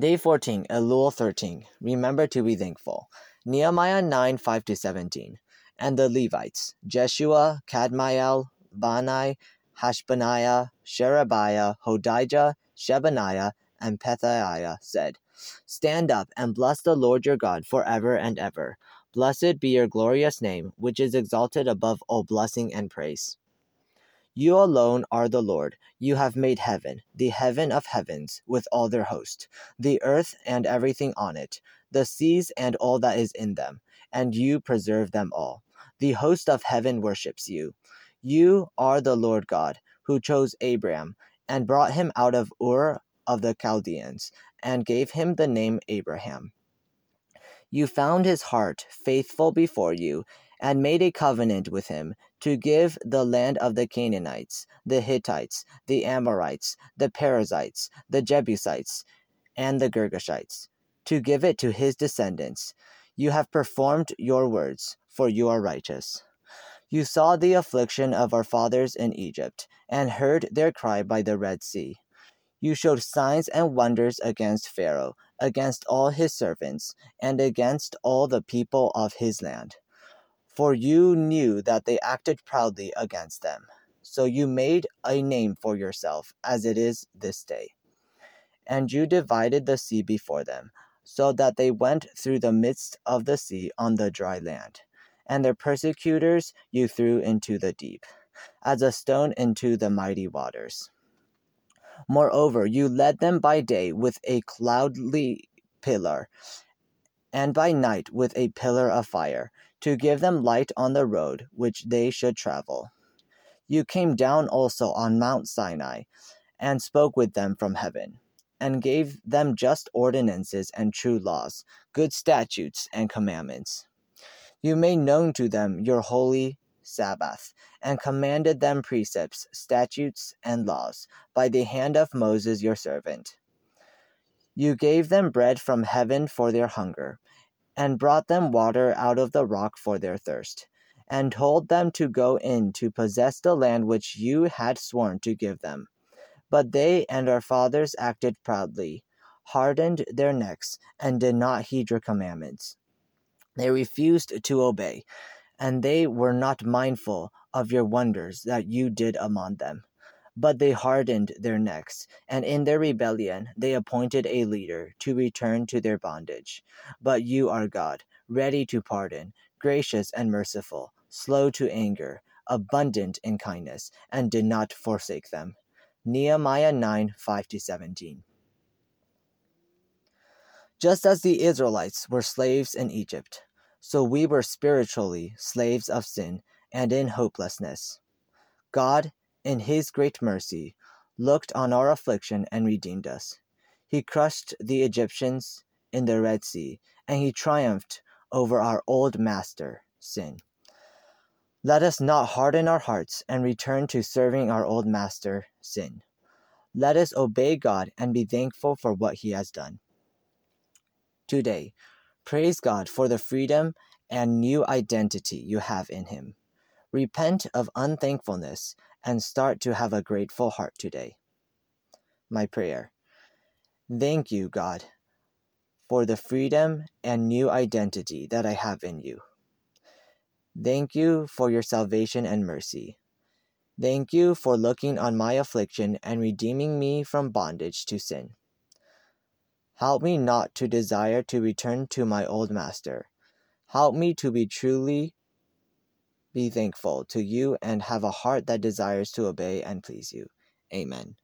Day 14, Elul 13. Remember to be thankful. Nehemiah 9 5 to 17. And the Levites, Jeshua, Kadmiel, Bani, Hashabniah, Sherebiah, Hodijah, Shebaniah, and Pethahiah said, Stand up and bless the Lord your God forever and ever. Blessed be your glorious name, which is exalted above all blessing and praise. You alone are the Lord. You have made heaven, the heaven of heavens, with all their host, the earth and everything on it, the seas and all that is in them, and you preserve them all. The host of heaven worships you. You are the Lord God, who chose Abram and brought him out of Ur of the Chaldeans, and gave him the name Abraham. You found his heart faithful before you, and made a covenant with him to give the land of the Canaanites, the Hittites, the Amorites, the Perizzites, the Jebusites, and the Girgashites, to give it to his descendants. You have performed your words, for you are righteous. You saw the affliction of our fathers in Egypt, and heard their cry by the Red Sea. You showed signs and wonders against Pharaoh, against all his servants, and against all the people of his land. For you knew that they acted proudly against them. So you made a name for yourself, as it is this day. And you divided the sea before them, so that they went through the midst of the sea on the dry land and their persecutors you threw into the deep, as a stone into the mighty waters. Moreover, you led them by day with a cloudly pillar, and by night with a pillar of fire, to give them light on the road which they should travel. You came down also on Mount Sinai, and spoke with them from heaven, and gave them just ordinances and true laws, good statutes and commandments. You made known to them your holy Sabbath, and commanded them precepts, statutes, and laws, by the hand of Moses your servant. You gave them bread from heaven for their hunger, and brought them water out of the rock for their thirst, and told them to go in to possess the land which you had sworn to give them. But they and our fathers acted proudly, hardened their necks, and did not heed your commandments. They refused to obey, and they were not mindful of your wonders that you did among them. But they hardened their necks, and in their rebellion they appointed a leader to return to their bondage. But you are God, ready to pardon, gracious and merciful, slow to anger, abundant in kindness, and did not forsake them. Nehemiah 9 5 17. Just as the Israelites were slaves in Egypt, so we were spiritually slaves of sin and in hopelessness. God, in His great mercy, looked on our affliction and redeemed us. He crushed the Egyptians in the Red Sea, and He triumphed over our old master, sin. Let us not harden our hearts and return to serving our old master, sin. Let us obey God and be thankful for what He has done. Today, Praise God for the freedom and new identity you have in Him. Repent of unthankfulness and start to have a grateful heart today. My prayer. Thank you, God, for the freedom and new identity that I have in you. Thank you for your salvation and mercy. Thank you for looking on my affliction and redeeming me from bondage to sin. Help me not to desire to return to my old master. Help me to be truly be thankful to you and have a heart that desires to obey and please you. Amen.